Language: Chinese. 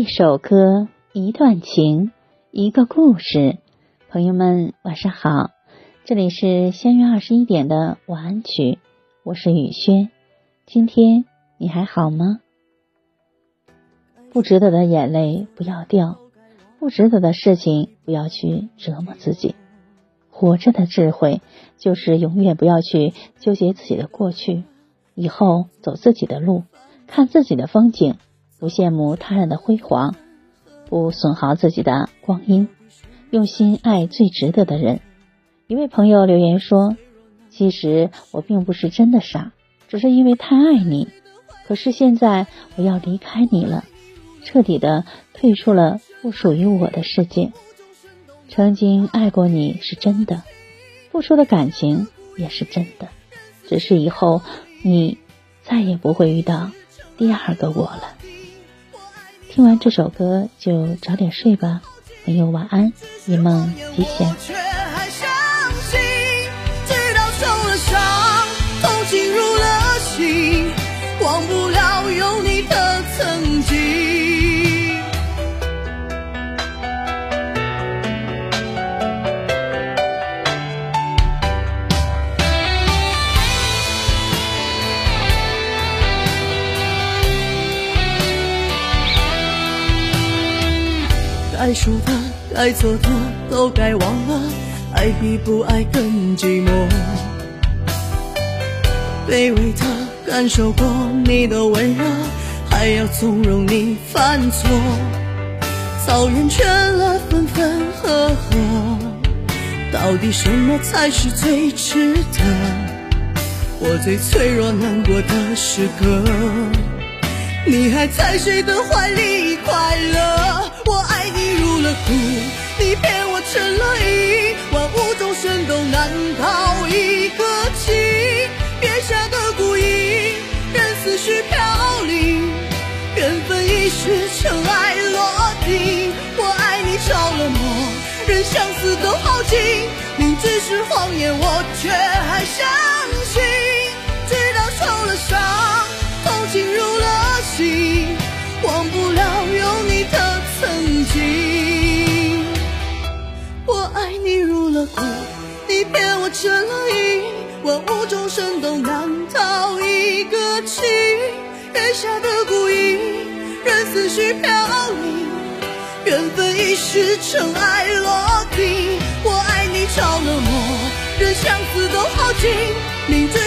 一首歌，一段情，一个故事。朋友们，晚上好，这里是相约二十一点的晚安曲，我是雨轩。今天你还好吗？不值得的眼泪不要掉，不值得的事情不要去折磨自己。活着的智慧就是永远不要去纠结自己的过去，以后走自己的路，看自己的风景。不羡慕他人的辉煌，不损耗自己的光阴，用心爱最值得的人。一位朋友留言说：“其实我并不是真的傻，只是因为太爱你。可是现在我要离开你了，彻底的退出了不属于我的世界。曾经爱过你是真的，付出的感情也是真的，只是以后你再也不会遇到第二个我了。”听完这首歌就早点睡吧，朋友晚安，一梦吉祥。该说的，该做的都该忘了，爱比不爱更寂寞。卑微的感受过你的温热，还要纵容你犯错。草原倦了，分分合合，到底什么才是最值得？我最脆弱难过的时刻，你还在谁的怀里快乐？是尘埃落定。我爱你着了魔，任相思都耗尽，明知是谎言，我却还相信。直到受了伤，痛情入了心，忘不了有你的。曾经，我爱你入了骨，你骗我成了瘾，万物众生都难逃一个情。月下的，任思绪飘零，缘分已是尘埃落定。我爱你着了魔，任相思都耗尽，明知